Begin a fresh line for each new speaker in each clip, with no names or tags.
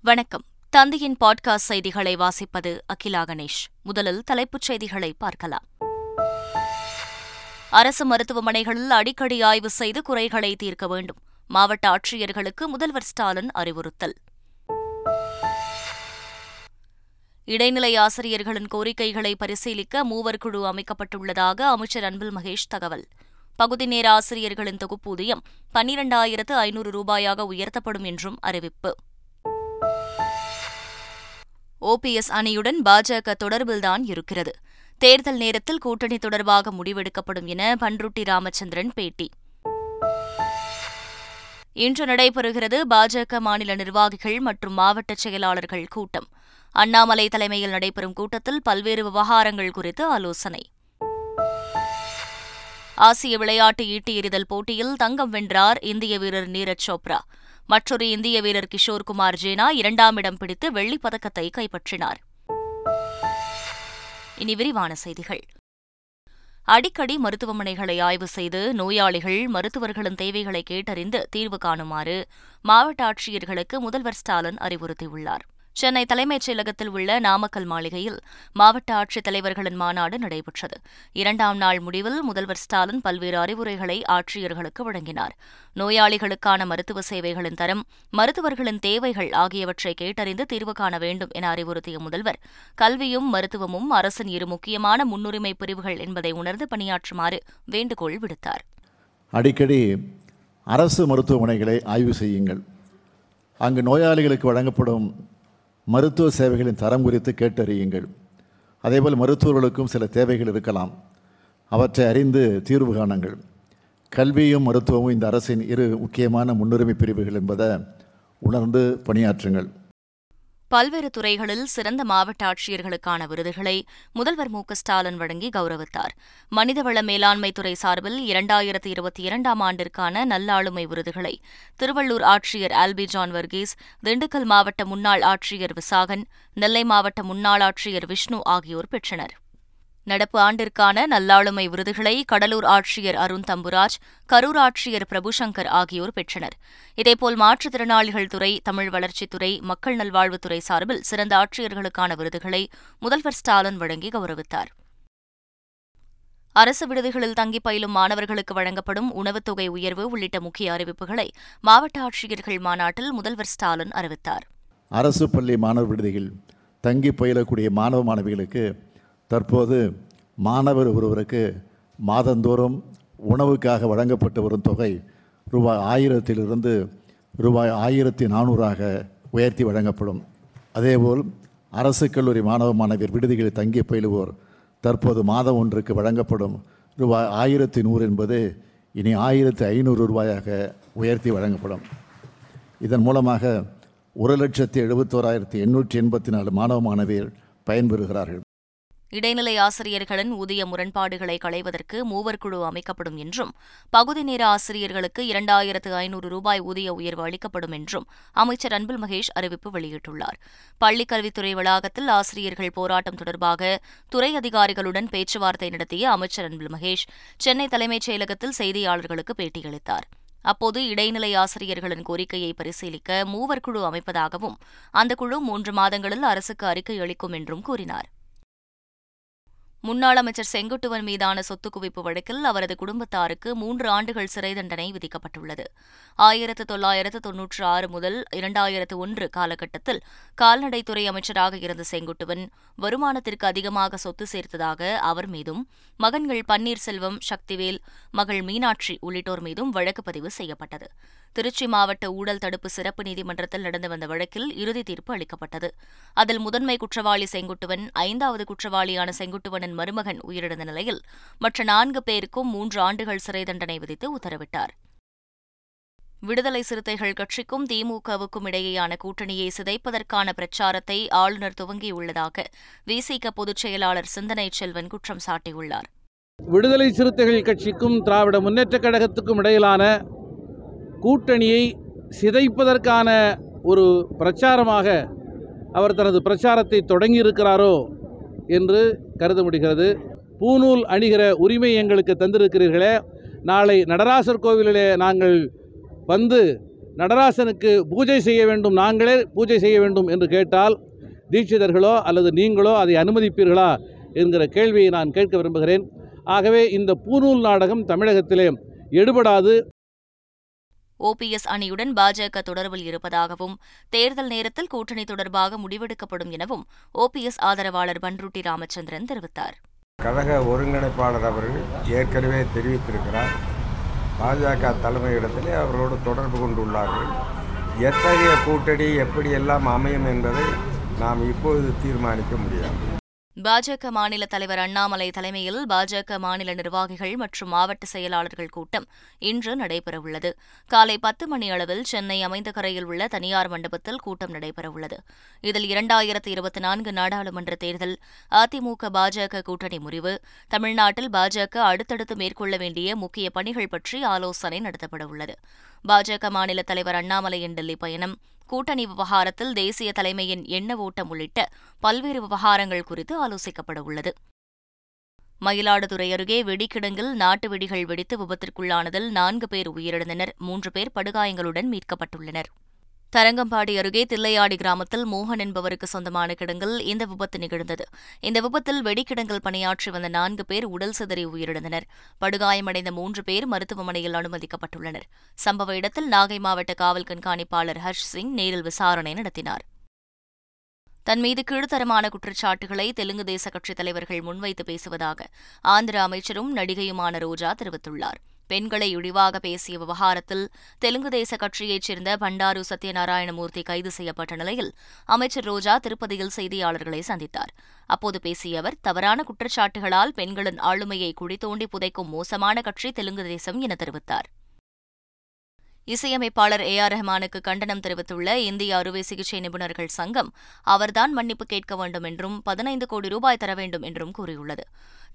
வணக்கம். தந்தையின் பாட்காஸ்ட் செய்திகளை வாசிப்பது அகிலா கணேஷ். முதலில் தலைப்புச் செய்திகளை பார்க்கலாம். அரசு மருத்துவமனைகளில் அடிக்கடி ஆய்வு செய்து குறைகளை தீர்க்க வேண்டும். மாவட்ட ஆட்சியர்களுக்கு முதல்வர் ஸ்டாலின் அறிவுறுத்தல். இடைநிலை ஆசிரியர்களின் கோரிக்கைகளை பரிசீலிக்க மூவர் குழு அமைக்கப்பட்டுள்ளதாக அமைச்சர் அன்பில் மகேஷ் தகவல். பகுதி நேர ஆசிரியர்களின் தொகுப்பூதியம் பன்னிரண்டாயிரத்து ஐநூறு ரூபாயாக உயர்த்தப்படும் என்றும் அறிவிப்பு. ஓபிஎஸ் அணியுடன் பாஜக தொடர்பில்தான் இருக்கிறது. தேர்தல் நேரத்தில் கூட்டணி தொடர்பாக முடிவெடுக்கப்படும் என பன்ருட்டி ராமச்சந்திரன் பேட்டி. இன்று நடைபெறுகிறது பாஜக மாநில நிர்வாகிகள் மற்றும் மாவட்ட செயலாளர்கள் கூட்டம். அண்ணாமலை தலைமையில் நடைபெறும் கூட்டத்தில் பல்வேறு விவகாரங்கள் குறித்து ஆலோசனை. ஆசிய விளையாட்டு ஈட்டி எறிதல் போட்டியில் தங்கம் வென்றார் இந்திய வீரர் நீரஜ் சோப்ரா. மற்றொரு இந்திய வீரர் கிஷோர் குமார் ஜேனா இரண்டாம் இடம் பிடித்து வெள்ளிப் பதக்கத்தை கைப்பற்றினார். இனி விரிவான செய்திகள். அடிக்கடி மருத்துவமனைகளை ஆய்வு செய்து நோயாளிகள் மருத்துவர்களின் தேவைகளை கேட்டறிந்து தீர்வு காணுமாறு மாவட்ட ஆட்சியர்களுக்கு முதல்வர் ஸ்டாலின் அறிவுறுத்தியுள்ளார். சென்னை தலைமைச் செயலகத்தில் உள்ள நாமக்கல் மாளிகையில் மாவட்ட ஆட்சித்தலைவர்களின் மாநாடு நடைபெற்றது. இரண்டாம் நாள் முடிவில் முதல்வர் ஸ்டாலின் பல்வேறு அறிவுரைகளை ஆட்சியர்களுக்கு வழங்கினார். நோயாளிகளுக்கான மருத்துவ சேவைகளின் தரம் மருத்துவர்களின் தேவைகள் ஆகியவற்றை கேட்டறிந்து தீர்வு காண வேண்டும் என அறிவுறுத்திய முதல்வர் கல்வியும் மருத்துவமும் அரசின் இரு முக்கியமான முன்னுரிமை பிரிவுகள் என்பதை உணர்ந்து பணியாற்றுமாறு வேண்டுகோள் விடுத்தார்.
அடிக்கடி அரசு மருத்துவமனைகளை ஆய்வு செய்யுங்கள். அங்கு நோயாளிகளுக்கு வழங்கப்படும் மருத்துவ சேவைகளின் தரம் குறித்து கேட்டறியுங்கள். அதேபோல் மருத்துவர்களுக்கும் சில தேவைகள் இருக்கலாம். அவற்றை அறிந்து தீர்வு காணுங்கள். கல்வியும் மருத்துவமும் இந்த அரசின் இரு முக்கியமான முன்னுரிமை பிரிவுகள் என்பதை உணர்ந்து பணியாற்றுங்கள்.
பல்வேறு துறைகளில் சிறந்த மாவட்ட ஆட்சியர்களுக்கான விருதுகளை முதல்வர் மு ஸ்டாலின் வழங்கி கௌரவித்தார். மனிதவள மேலாண்மை துறை சார்பில் இரண்டாயிரத்தி இருபத்தி இரண்டாம் ஆண்டிற்கான நல்லாளுமை விருதுகளை திருவள்ளூர் ஆட்சியர் ஆல்பி ஜான் வர்கீஸ் திண்டுக்கல் மாவட்ட முன்னாள் ஆட்சியர் விசாகன் நெல்லை மாவட்ட முன்னாள் ஆட்சியர் விஷ்ணு ஆகியோர் பெற்றனர். நடப்பு ஆண்டிற்கான நல்லாளுமை விருதுகளை கடலூர் ஆட்சியர் அருண் தம்புராஜ் கரூர் ஆட்சியர் பிரபுசங்கர் ஆகியோர் பெற்றனர். இதேபோல் மாற்றுத்திறனாளிகள் துறை தமிழ் வளர்ச்சித்துறை மக்கள் நல்வாழ்வுத்துறை சார்பில் சிறந்த ஆட்சியர்களுக்கான விருதுகளை முதல்வர் ஸ்டாலின் வழங்கி கௌரவித்தார். அரசு விடுதிகளில் தங்கி பயிலும் மாணவர்களுக்கு வழங்கப்படும் உணவுத் தொகை உயர்வு உள்ளிட்ட முக்கிய அறிவிப்புகளை மாவட்ட ஆட்சியர்கள் மாநாட்டில் முதல்வர் ஸ்டாலின் அறிவித்தார்.
அரசு பள்ளி மாணவர் விடுதியில் தங்கி பயிலக்கூடிய மாணவ மாணவிகளுக்கு தற்போது மாணவர் ஒருவருக்கு மாதந்தோறும் உணவுக்காக வழங்கப்பட்டு வரும் தொகை ரூபாய் ஆயிரத்திலிருந்து ரூபாய் ஆயிரத்தி நானூறாக உயர்த்தி வழங்கப்படும். அதேபோல் அரசு கல்லூரி மாணவ மாணவியர் விடுதிகளில் தங்கி பயிலுவோர் தற்போது மாதம் ஒன்றுக்கு வழங்கப்படும் ரூபாய் ஆயிரத்தி நூறு என்பது இனி ஆயிரத்தி ஐநூறு ரூபாயாக உயர்த்தி வழங்கப்படும். இதன் மூலமாக ஒரு லட்சத்தி எழுபத்தோராயிரத்தி எண்ணூற்றி எண்பத்தி நாலு மாணவ மாணவியர் பயன்பெறுகிறார்கள்.
இடைநிலை ஆசிரியர்களின் ஊதிய முரண்பாடுகளை களைவதற்கு மூவர் குழு அமைக்கப்படும் என்றும் பகுதி நேர ஆசிரியர்களுக்கு இரண்டாயிரத்து ஐநூறு ரூபாய் ஊதிய உயர்வு அளிக்கப்படும் என்றும் அமைச்சர் அன்பில் மகேஷ் அறிவிப்பு வெளியிட்டுள்ளார். பள்ளிக் கல்வித்துறை வளாகத்தில் ஆசிரியர்கள் போராட்டம் தொடர்பாக துறை அதிகாரிகளுடன் பேச்சுவார்த்தை நடத்திய அமைச்சர் அன்பில் மகேஷ் சென்னை தலைமைச் செயலகத்தில் செய்தியாளர்களுக்கு பேட்டியளித்தார். அப்போது இடைநிலை ஆசிரியர்களின் கோரிக்கையை பரிசீலிக்க மூவர் குழு அமைப்பதாகவும் அந்த குழு மூன்று மாதங்களில் அரசுக்கு அறிக்கை அளிக்கும் என்றும் கூறினார். முன்னாள் அமைச்சர் செங்குட்டுவன் மீதான சொத்து குவிப்பு வழக்கில் அவரது குடும்பத்தாருக்கு மூன்று ஆண்டுகள் சிறை தண்டனை விதிக்கப்பட்டுள்ளது. ஆயிரத்து தொள்ளாயிரத்து தொன்னூற்று ஆறு முதல் இரண்டாயிரத்து ஒன்று காலகட்டத்தில் கால்நடைத்துறை அமைச்சராக இருந்த செங்குட்டுவன் வருமானத்திற்கு அதிகமாக சொத்து சேர்த்ததாக அவர் மீதும் மகன்கள் பன்னீர்செல்வம் சக்திவேல் மகள் மீனாட்சி உள்ளிட்டோர் மீதும் வழக்கு பதிவு செய்யப்பட்டது. திருச்சி மாவட்ட ஊழல் தடுப்பு சிறப்பு நீதிமன்றத்தில் நடந்து வந்த வழக்கில் இறுதி தீர்ப்பு அளிக்கப்பட்டது. அதில் முதன்மை குற்றவாளி செங்குட்டுவன் ஐந்தாவது குற்றவாளியான செங்குட்டுவனின் மருமகன் உயிரிழந்த நிலையில் மற்ற நான்கு பேருக்கும் மூன்று ஆண்டுகள் சிறை தண்டனை விதித்து உத்தரவிட்டார். விடுதலை சிறுத்தைகள் கட்சிக்கும் திமுகவுக்கும் இடையேயான கூட்டணியை சிதைப்பதற்கான பிரச்சாரத்தை ஆளுநர் துவங்கியுள்ளதாக விசிக பொதுச் செயலாளர் சிந்தனை செல்வன் குற்றம் சாட்டியுள்ளார்.
விடுதலை சிறுத்தைகள் கட்சிக்கும் திராவிட முன்னேற்றக் கழகத்துக்கும் இடையிலான கூட்டணியை சிதைப்பதற்கான ஒரு பிரச்சாரமாக அவர் தனது பிரச்சாரத்தை தொடங்கியிருக்கிறாரோ என்று கருத முடிகிறது. பூநூல் அணிகிற உரிமை எங்களுக்கு தந்திருக்கிறீர்களே. நாளை நடராசர் கோவிலிலே நாங்கள் வந்து நடராசனுக்கு பூஜை செய்ய வேண்டும் நாங்களே பூஜை செய்ய வேண்டும் என்று கேட்டால் தீட்சிதர்களோ அல்லது நீங்களோ அதை அனுமதிப்பீர்களா என்கிற கேள்வியை நான் கேட்க விரும்புகிறேன். ஆகவே இந்த பூநூல் நாடகம் தமிழகத்திலே எடுபடாது.
ஓபிஎஸ் அணியுடன் பாஜக தொடர்பில் இருப்பதாகவும் தேர்தல் நேரத்தில் கூட்டணி தொடர்பாக முடிவெடுக்கப்படும் எனவும் ஓபிஎஸ் ஆதரவாளர் பன்ருட்டி ராமச்சந்திரன் தெரிவித்தார்.
கழக ஒருங்கிணைப்பாளர் அவர்கள் ஏற்கனவே தெரிவித்திருக்கிறார். பாஜக தலைமையிடத்திலே அவர்களோடு தொடர்பு கொண்டுள்ளார்கள். எத்தகைய கூட்டணி எப்படியெல்லாம் அமையும் என்பதை நாம் இப்பொழுது தீர்மானிக்க முடியாது.
பாஜக மாநில தலைவர் அண்ணாமலை தலைமையில் பாஜக மாநில நிர்வாகிகள் மற்றும் மாவட்ட செயலாளர்கள் கூட்டம் இன்று நடைபெறவுள்ளது. காலை பத்து மணி அளவில் சென்னை அமைந்த கரையில் உள்ள தனியார் மண்டபத்தில் கூட்டம் நடைபெறவுள்ளது. இதில் இரண்டாயிரத்து இருபத்தி நான்கு நாடாளுமன்ற தேர்தல் அதிமுக பாஜக கூட்டணி முறிவு தமிழ்நாட்டில் பாஜக அடுத்தடுத்து மேற்கொள்ள வேண்டிய முக்கிய பணிகள் பற்றி ஆலோசனை நடத்தப்படவுள்ளது. பாஜக மாநில தலைவர் அண்ணாமலையின் டெல்லி பயணம் கூட்டணி விவகாரத்தில் தேசிய தலைமையின் எண்ண ஓட்டம் உள்ளிட்ட பல்வேறு விவகாரங்கள் குறித்து ஆலோசிக்கப்பட உள்ளது. மயிலாடுதுறை அருகே வெடிக்கிடங்கில் நாட்டு வெடிகள் வெடித்து விபத்திற்குள்ளானதில் நான்கு பேர் உயிரிழந்தனர். மூன்று பேர் படுகாயங்களுடன் மீட்கப்பட்டுள்ளனர். தரங்கம்பாடி அருகே தில்லையாடி கிராமத்தில் மோகன் என்பவருக்கு சொந்தமான கிடங்கில் இந்த விபத்து நிகழ்ந்தது. இந்த விபத்தில் வெடிக்கிடங்கில் பணியாற்றி வந்த நான்கு பேர் உடல் சிதறி உயிரிழந்தனர். படுகாயமடைந்த மூன்று பேர் மருத்துவமனையில் அனுமதிக்கப்பட்டுள்ளனர். சம்பவ இடத்தில் நாகை மாவட்ட காவல் கண்காணிப்பாளர் ஹர்ஷ் சிங் நேரில் விசாரணை நடத்தினார். தன் மீது கீழ்த்தரமான குற்றச்சாட்டுகளை தெலுங்கு தேச கட்சித் தலைவர்கள் முன்வைத்து பேசுவதாக ஆந்திர அமைச்சரும் நடிகையுமான ரோஜா தெரிவித்துள்ளார். பெண்களை இழிவாக பேசிய விவகாரத்தில் தெலுங்கு தேச கட்சியைச் சேர்ந்த பண்டாரு சத்யநாராயணமூர்த்தி கைது செய்யப்பட்ட நிலையில் அமைச்சர் ரோஜா திருப்பதியில் செய்தியாளர்களை சந்தித்தார். அப்போது பேசிய அவர் தவறான குற்றச்சாட்டுகளால் பெண்களின் ஆளுமையை குடித்தோண்டி புதைக்கும் மோசமான கட்சி தெலுங்கு தேசம் என தெரிவித்தார். இசையமைப்பாளர் ஏ ஆர் ரஹ்மானுக்கு கண்டனம் தெரிவித்துள்ள இந்திய அறுவை சிகிச்சை நிபுணர்கள் சங்கம் அவர்தான் மன்னிப்பு கேட்க வேண்டும் என்றும் பதினைந்து கோடி ரூபாய் தர வேண்டும் என்றும் கூறியுள்ளது.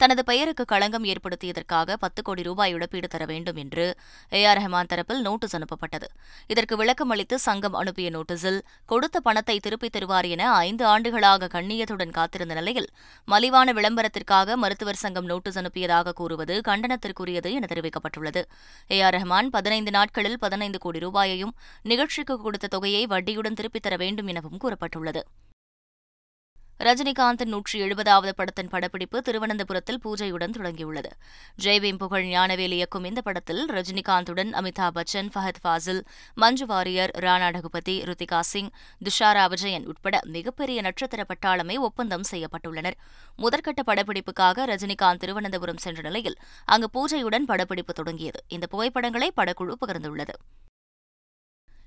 தனது பெயருக்கு களங்கம் ஏற்படுத்தியதற்காக பத்து கோடி ரூபாய் இழப்பீடு தர வேண்டும் என்று ஏ ஆர் ரஹ்மான் தரப்பில் நோட்டீஸ் அனுப்பப்பட்டது. இதற்கு விளக்கம் அளித்து சங்கம் அனுப்பிய நோட்டீஸில் கொடுத்த பணத்தை திருப்பித் தருவார் என ஐந்து ஆண்டுகளாக கண்ணியத்துடன் காத்திருந்த நிலையில் மலிவான விளம்பரத்திற்காக மருத்துவர் சங்கம் நோட்டீஸ் அனுப்பியதாக கூறுவது கண்டனத்திற்குரியது என தெரிவிக்கப்பட்டுள்ளது. ஏ ஆர் ரஹ்மான் பதினைந்து நாட்களில் பதினைந்து கோடி ரூபாயையும் நிகழ்ச்சிக்கு கொடுத்த தொகையை வட்டியுடன் திருப்பித் தர வேண்டும் எனவும் கூறப்பட்டுள்ளது. ரஜினிகாந்தின் நூற்றி எழுபதாவது படத்தின் படப்பிடிப்பு திருவனந்தபுரத்தில் பூஜையுடன் தொடங்கியுள்ளது. ஜெய்பீம் புகழ் ஞானவேல் இயக்கும் இந்த படத்தில் ரஜினிகாந்துடன் அமிதாப் பச்சன் ஃபஹத் ஃபாசில் மஞ்சு வாரியர் ராணா ரகுபதி ருத்திகா சிங் துஷாரா விஜயன் உட்பட மிகப்பெரிய நட்சத்திர பட்டாளமே ஒப்பந்தம் செய்யப்பட்டுள்ளனர். முதற்கட்ட படப்பிடிப்புக்காக ரஜினிகாந்த் திருவனந்தபுரம் சென்ற நிலையில் அங்கு பூஜையுடன் படப்பிடிப்பு தொடங்கியது. இந்த புகைப்படங்களை படக்குழு பகிர்ந்துள்ளது.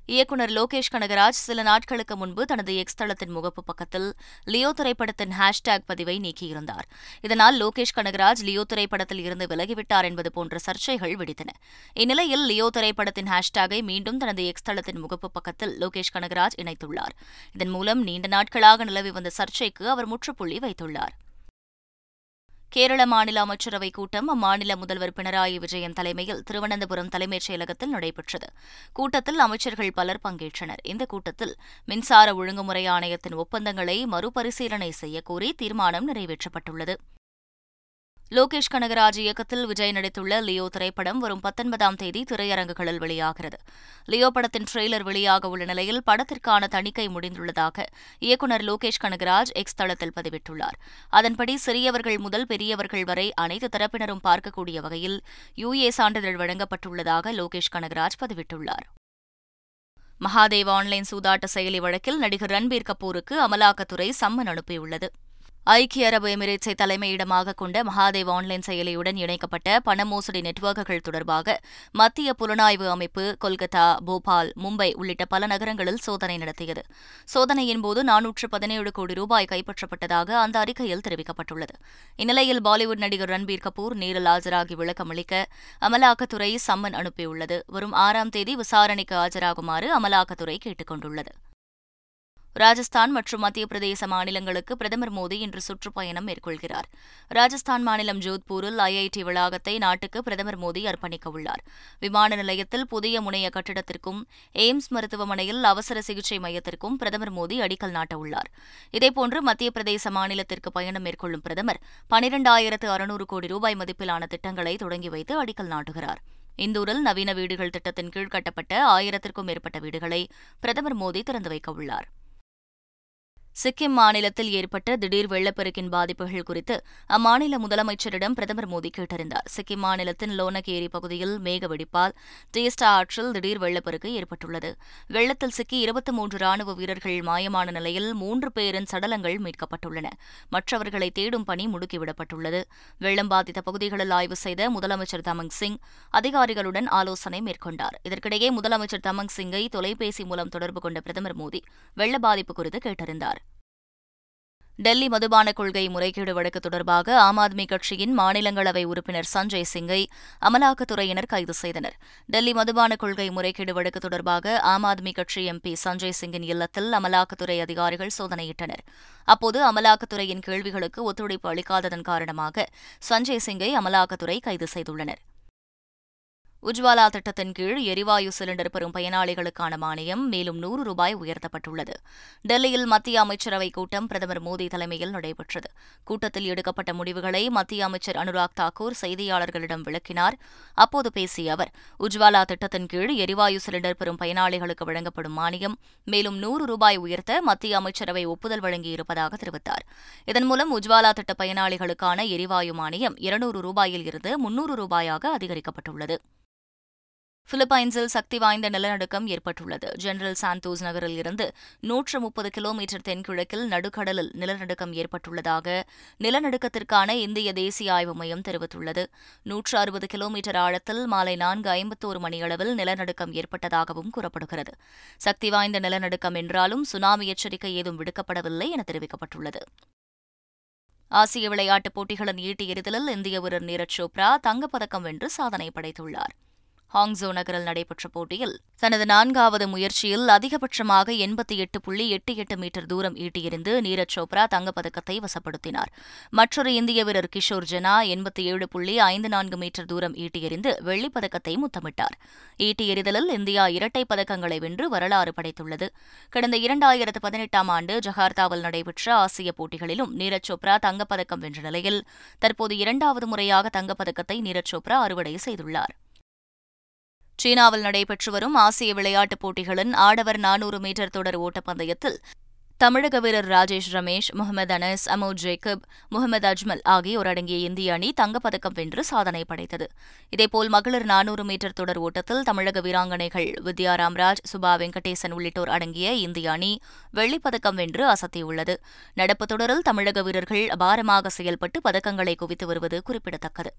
இயக்குநர் லோகேஷ் கனகராஜ் சில நாட்களுக்கு முன்பு தனது எக்ஸ் தளத்தின் முகப்பு பக்கத்தில் லியோ திரைப்படத்தின் ஹேஷ்டேக் பதிவை நீக்கியிருந்தார். இதனால் லோகேஷ் கனகராஜ் லியோ திரைப்படத்தில் இருந்து விலகிவிட்டார் என்பது போன்ற சர்ச்சைகள் வெடித்தன. இந்நிலையில் லியோ திரைப்படத்தின் ஹேஷ்டேகை மீண்டும் தனது எக்ஸ் தளத்தின் முகப்பு பக்கத்தில் லோகேஷ் கனகராஜ் இணைத்துள்ளார். இதன் மூலம் நீண்ட நாட்களாக நிலவி வந்த சர்ச்சைக்கு அவர் முற்றுப்புள்ளி வைத்துள்ளார். கேரள மாநில அமைச்சரவைக் கூட்டம் அம்மாநில முதல்வர் பினராயி விஜயன் தலைமையில் திருவனந்தபுரம் தலைமைச் செயலகத்தில் நடைபெற்றது. கூட்டத்தில் அமைச்சர்கள் பலர் பங்கேற்றனர். இந்த கூட்டத்தில் மின்சார ஒழுங்குமுறை ஆணையத்தின் ஒப்பந்தங்களை மறுபரிசீலனை செய்யக்கோரி தீர்மானம் நிறைவேற்றப்பட்டுள்ளது. லோகேஷ் கனகராஜ் இயக்கத்தில் விஜய் நடித்துள்ள லியோ திரைப்படம் வரும் பத்தொன்பதாம் தேதி திரையரங்குகளில் வெளியாகிறது. லியோ படத்தின் ட்ரெய்லர் வெளியாக உள்ள நிலையில் படத்திற்கான தணிக்கை முடிந்துள்ளதாக இயக்குநர் லோகேஷ் கனகராஜ் எக்ஸ் தளத்தில் பதிவிட்டுள்ளார். அதன்படி சிறியவர்கள் முதல் பெரியவர்கள் வரை அனைத்து தரப்பினரும் பார்க்கக்கூடிய வகையில் யுஏ சான்றிதழ் வழங்கப்பட்டுள்ளதாக லோகேஷ் கனகராஜ் பதிவிட்டுள்ளார். மகாதேவ் ஆன்லைன் சூதாட்ட செயலி வழக்கில் நடிகர் ரன்பீர் கபூருக்கு அமலாக்கத்துறை சம்மன் அனுப்பியுள்ளது. ஐக்கிய அரபு எமிரேட்ஸை தலைமையிடமாக கொண்ட மகாதேவ் ஆன்லைன் செயலியுடன் இணைக்கப்பட்ட பண மோசடி நெட்வொர்க்குகள் தொடர்பாக மத்திய புலனாய்வு அமைப்பு கொல்கத்தா போபால் மும்பை உள்ளிட்ட பல நகரங்களில் சோதனை நடத்தியது. சோதனையின் போது நானூற்று பதினேழு கோடி ரூபாய் கைப்பற்றப்பட்டதாக அந்த அறிக்கையில் தெரிவிக்கப்பட்டுள்ளது. இந்நிலையில் பாலிவுட் நடிகர் ரன்பீர் கபூர் நேரில் ஆஜராகி விளக்கமளிக்க அமலாக்கத்துறை சம்மன் அனுப்பியுள்ளது. வரும் ஆறாம் தேதி விசாரணைக்கு ஆஜராகுமாறு அமலாக்கத்துறை கேட்டுக் கொண்டுள்ளது ராஜஸ்தான் மற்றும் மத்திய பிரதேச மாநிலங்களுக்கு பிரதமர் மோடி இன்று சுற்றுப்பயணம் மேற்கொள்கிறார். ராஜஸ்தான் மாநிலம் ஜோத்பூரில் ஐஐடி வளாகத்தை நாட்டுக்கு பிரதமர் மோடி அர்ப்பணிக்க உள்ளார். விமான நிலையத்தில் புதிய முனைய கட்டிடத்திற்கும் எய்ம்ஸ் மருத்துவமனையில் அவசர சிகிச்சை மையத்திற்கும் பிரதமர் மோடி அடிக்கல் நாட்டவுள்ளார் இதேபோன்று மத்திய பிரதேச மாநிலத்திற்கு பயணம் மேற்கொள்ளும் பிரதமர் பனிரெண்டாயிரத்து அறுநூறு கோடி ரூபாய் மதிப்பிலான திட்டங்களை தொடங்கி வைத்து அடிக்கல் நாட்டுகிறார். இந்தூரில் நவீன வீடுகள் திட்டத்தின் கீழ் கட்டப்பட்ட ஆயிரத்திற்கும் மேற்பட்ட வீடுகளை பிரதமர் மோடி திறந்து வைக்க உள்ளார். சிக்கிம் மாநிலத்தில் ஏற்பட்ட திடீர் வெள்ளப்பெருக்கின் பாதிப்புகள் குறித்து அம்மாநில முதலமைச்சரிடம் பிரதமர் மோடி கேட்டறிந்தார். சிக்கிம் மாநிலத்தின் லோனகேரி பகுதியில் மேக வெடிப்பால் டேஸ்டா ஆற்றில் திடீர் வெள்ளப்பெருக்கு ஏற்பட்டுள்ளது. வெள்ளத்தில் சிக்கி இருபத்தி மூன்று ராணுவ வீரர்கள் மாயமான நிலையில் மூன்று பேரின் சடலங்கள் மீட்கப்பட்டுள்ளன. மற்றவர்களை தேடும் பணி முடுக்கிவிடப்பட்டுள்ளது. வெள்ளம் பாதித்த பகுதிகளில் ஆய்வு செய்த முதலமைச்சர் தமங் சிங் அதிகாரிகளுடன் ஆலோசனை மேற்கொண்டார். இதற்கிடையே முதலமைச்சர் தமங் சிங்கை தொலைபேசி மூலம் தொடர்பு கொண்ட பிரதமர் மோடி வெள்ள பாதிப்பு குறித்து கேட்டறிந்தார். டெல்லி மதுபான கொள்கை முறைகேடு வழக்கு தொடர்பாக ஆம் ஆத்மி கட்சியின் மாநிலங்களவை உறுப்பினர் சஞ்சய் சிங்கை அமலாக்கத்துறையினர் கைது செய்தனர். டெல்லி மதுபான கொள்கை முறைகேடு வழக்கு தொடர்பாக ஆம் ஆத்மி கட்சி எம்பி சஞ்சய் சிங்கின் இல்லத்தில் அமலாக்கத்துறை அதிகாரிகள் சோதனையிட்டனர். அப்போது அமலாக்கத்துறையின் கேள்விகளுக்கு ஒத்துழைப்பு அளிக்காததன் காரணமாக சஞ்சய் சிங்கை அமலாக்கத்துறை கைது செய்துள்ளனர். உஜ்வாலா திட்டத்தின் கீழ் எரிவாயு சிலிண்டர் பெறும் பயனாளிகளுக்கான மானியம் மேலும் நூறு ரூபாய் உயர்த்தப்பட்டுள்ளது. டெல்லியில் மத்திய அமைச்சரவைக் கூட்டம் பிரதமர் மோடி தலைமையில் நடைபெற்றது. கூட்டத்தில் எடுக்கப்பட்ட முடிவுகளை மத்திய அமைச்சர் அனுராக் தாக்கூர் செய்தியாளர்களிடம் விளக்கினார். அப்போது பேசிய அவர் உஜ்வாலா திட்டத்தின் கீழ் எரிவாயு சிலிண்டர் பெறும் பயனாளிகளுக்கு வழங்கப்படும் மானியம் மேலும் நூறு ரூபாய் உயர்த்த மத்திய அமைச்சரவை ஒப்புதல் வழங்கியிருப்பதாக தெரிவித்தார். இதன் மூலம் உஜ்வாலா திட்ட பயனாளிகளுக்கான எரிவாயு மானியம் இருநூறு ரூபாயில் இருந்து முன்னூறு ரூபாயாக அதிகரிக்கப்பட்டுள்ளது. பிலிப்பைன்ஸில் சக்தி வாய்ந்த நிலநடுக்கம் ஏற்பட்டுள்ளது. ஜெனரல் சாந்தோஸ் நகரில் இருந்து நூற்று முப்பது கிலோமீட்டர் தென்கிழக்கில் நடுக்கடலில் நிலநடுக்கம் ஏற்பட்டுள்ளதாக நிலநடுக்கத்திற்கான இந்திய தேசிய ஆய்வு மையம் தெரிவித்துள்ளது. நூற்று அறுபது கிலோமீட்டர் ஆழத்தில் மாலை நான்கு ஐம்பத்தோரு மணியளவில் நிலநடுக்கம் ஏற்பட்டதாகவும் கூறப்படுகிறது. சக்தி வாய்ந்த நிலநடுக்கம் என்றாலும் சுனாமி எச்சரிக்கை ஏதும் விடுக்கப்படவில்லை என தெரிவிக்கப்பட்டுள்ளது. ஆசிய விளையாட்டுப் போட்டிகளின் ஈட்டி எறிதலில் இந்திய வீரர் நீரஜ் சோப்ரா தங்கப்பதக்கம் வென்று சாதனை படைத்துள்ளார். ஹாங்ஸோ நகரில் நடைபெற்ற போட்டியில் தனது நான்காவது முயற்சியில் அதிகபட்சமாக எண்பத்தி எட்டு புள்ளி எட்டு எட்டு மீட்டர் தூரம் ஈட்டியிருந்து நீரஜ் சோப்ரா தங்கப்பதக்கத்தை வசப்படுத்தினார். மற்றொரு இந்திய வீரர் கிஷோர் ஜெனா எண்பத்தி ஏழு புள்ளி ஐந்து நான்கு மீட்டர் தூரம் ஈட்டியெறிந்து வெள்ளிப் பதக்கத்தை முத்தமிட்டார். ஈட்டி எறிதலில் இந்தியா இரட்டை பதக்கங்களை வென்று வரலாறு படைத்துள்ளது. கடந்த இரண்டாயிரத்து பதினெட்டாம் ஆண்டு ஜகார்த்தாவில் நடைபெற்ற ஆசிய போட்டிகளிலும் நீரஜ் சோப்ரா தங்கப்பதக்கம் வென்ற நிலையில் தற்போது இரண்டாவது முறையாக தங்கப்பதக்கத்தை நீரஜ் சோப்ரா அறுவடை செய்துள்ளார். சீனாவில் நடைபெற்று வரும் ஆசிய விளையாட்டுப் போட்டிகளின் ஆடவர் நானூறு மீட்டர் தொடர் ஓட்டப்பந்தயத்தில் தமிழக வீரர் ராஜேஷ் ரமேஷ் முகமது அனஸ் அமோ ஜேக்கப் முகமது அஜ்மல் ஆகியோர் அடங்கிய இந்திய அணி தங்கப்பதக்கம் வென்று சாதனை படைத்தது. இதேபோல் மகளிர் நானூறு மீட்டர் தொடர் ஓட்டத்தில் தமிழக வீராங்கனைகள் வித்யா ராம்ராஜ் சுபா வெங்கடேசன் உள்ளிட்டோர் அடங்கிய இந்திய அணி வெள்ளிப்பதக்கம் வென்று அசத்தியுள்ளது. நடப்பு தொடரில் தமிழக வீரர்கள் அபாரமாக செயல்பட்டு பதக்கங்களை குவித்து வருவது குறிப்பிடத்தக்கது.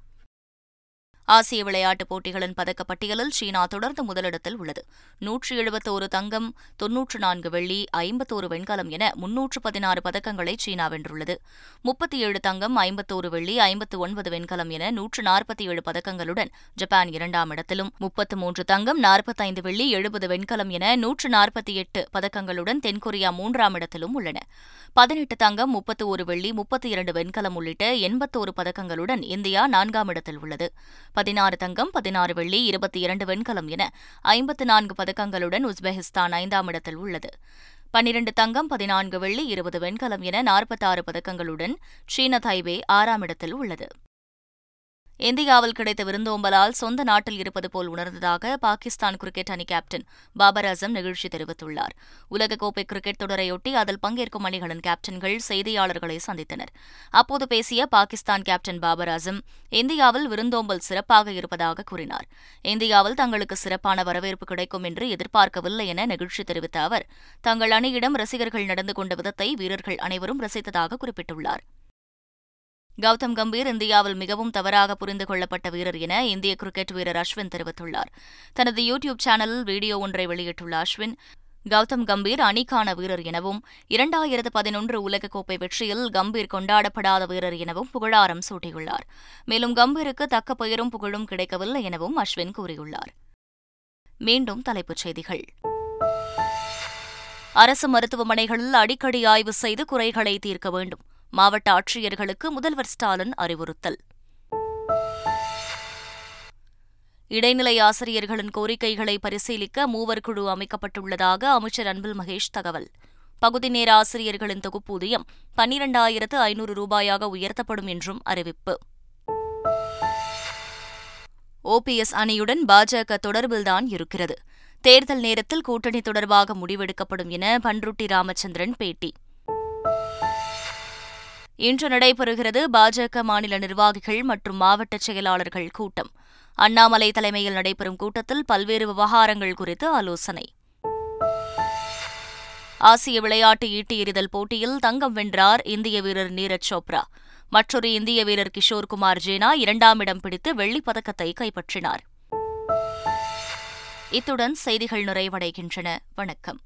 ஆசிய விளையாட்டுப் போட்டிகளின் பதக்கப்பட்டியலில் சீனா தொடர்ந்து முதலிடத்தில் உள்ளது. நூற்று எழுபத்தோரு தங்கம் தொன்னூற்று நான்கு வெள்ளி ஐம்பத்தோரு வெண்கலம் என முன்னூற்று பதினாறு பதக்கங்களை சீனா வென்றுள்ளது. முப்பத்தி ஏழு தங்கம் ஐம்பத்தோரு வெள்ளி ஐம்பத்து ஒன்பது வெண்கலம் என நூற்று நாற்பத்தி ஏழு பதக்கங்களுடன் ஜப்பான் இரண்டாம் இடத்திலும். முப்பத்து மூன்று தங்கம் நாற்பத்தைந்து வெள்ளி எழுபது வெண்கலம் என நூற்று நாற்பத்தி எட்டு பதக்கங்களுடன் தென்கொரியா மூன்றாம் இடத்திலும் உள்ளன. பதினெட்டு தங்கம் முப்பத்து ஒரு வெள்ளி முப்பத்தி இரண்டு வெண்கலம் உள்ளிட்ட எண்பத்தோரு பதக்கங்களுடன் இந்தியா நான்காம் இடத்தில் உள்ளது. பதினாறு தங்கம் பதினாறு வெள்ளி இருபத்தி இரண்டு வெண்கலம் என ஐம்பத்து நான்கு பதக்கங்களுடன் உஸ்பெகிஸ்தான் ஐந்தாம் இடத்தில் உள்ளது. பன்னிரண்டு தங்கம் பதினான்கு வெள்ளி இருபது வெண்கலம் என நாற்பத்தாறு பதக்கங்களுடன் சீன தைவே ஆறாம் இடத்தில் உள்ளது. இந்தியாவில் கிடைத்த விருந்தோம்பலால் சொந்த நாட்டில் இருப்பது போல் உணர்ந்ததாக பாகிஸ்தான் கிரிக்கெட் அணி கேப்டன் பாபர் அசம் நிகழ்ச்சி தெரிவித்துள்ளார். உலகக்கோப்பை கிரிக்கெட் தொடரையொட்டி அதில் பங்கேற்கும் அணிகளின் கேப்டன்கள் செய்தியாளர்களை சந்தித்தனர். அப்போது பேசிய பாகிஸ்தான் கேப்டன் பாபர் அசம் இந்தியாவில் விருந்தோம்பல் சிறப்பாக இருப்பதாக கூறினார். இந்தியாவில் தங்களுக்கு சிறப்பான வரவேற்பு கிடைக்கும் என்று எதிர்பார்க்கவில்லை என நிகழ்ச்சி தெரிவித்த அவர் தங்கள் அணியிடம் ரசிகர்கள் நடந்து கொண்ட விதத்தை வீரர்கள் அனைவரும் ரசித்ததாக குறிப்பிட்டுள்ளார். கௌதம் கம்பீர் இந்தியாவில் மிகவும் தவறாக புரிந்து கொள்ளப்பட்ட வீரர் என இந்திய கிரிக்கெட் வீரர் அஸ்வின் தெரிவித்துள்ளார். தனது யூ டியூப் சேனலில் வீடியோ ஒன்றை வெளியிட்டுள்ள அஸ்வின் கௌதம் கம்பீர் அணிக்கான வீரர் எனவும் இரண்டாயிரத்து பதினொன்று உலகக்கோப்பை வெற்றியில் கம்பீர் கொண்டாடப்படாத வீரர் எனவும் புகழாரம் சூட்டியுள்ளார். மேலும் கம்பீருக்கு தக்க பெயரும் புகழும் கிடைக்கவில்லை எனவும் அஸ்வின் கூறியுள்ளார். மீண்டும் தலைப்புச் செய்திகள். அரசு மருத்துவமனைகளில் அடிக்கடி ஆய்வு செய்து குறைகளை தீர்க்க வேண்டும். மாவட்ட ஆட்சியர்களுக்கு முதல்வர் ஸ்டாலின் அறிவுறுத்தல். இடைநிலை ஆசிரியர்களின் கோரிக்கைகளை பரிசீலிக்க மூவர் குழு அமைக்கப்பட்டுள்ளதாக அமைச்சர் அன்பில் மகேஷ் தகவல். பகுதி நேர ஆசிரியர்களின் தொகுப்பூதியம் பன்னிரண்டாயிரத்து ஐநூறு ரூபாயாக உயர்த்தப்படும் என்றும் அறிவிப்பு. ஓபிஎஸ் அணியுடன் பாஜக தொடர்பில்தான் இருக்கிறது. தேர்தல் நேரத்தில் கூட்டணி தொடர்பாக முடிவெடுக்கப்படும் என பன்ருட்டி ராமச்சந்திரன் பேட்டி. இன்று நடைபெறுகிறது பாஜக மாநில நிர்வாகிகள் மற்றும் மாவட்ட செயலாளர்கள் கூட்டம். அண்ணாமலை தலைமையில் நடைபெறும் கூட்டத்தில் பல்வேறு விவகாரங்கள் குறித்து ஆலோசனை. ஆசிய விளையாட்டு ஈட்டி எறிதல் போட்டியில் தங்கம் வென்றார் இந்திய வீரர் நீரஜ் சோப்ரா. மற்றொரு இந்திய வீரர் கிஷோர் குமார் ஜேனா இரண்டாம் இடம் பிடித்து வெள்ளிப் பதக்கத்தை கைப்பற்றினார். இத்துடன் செய்திகள் நிறைவடைகின்றன. வணக்கம்.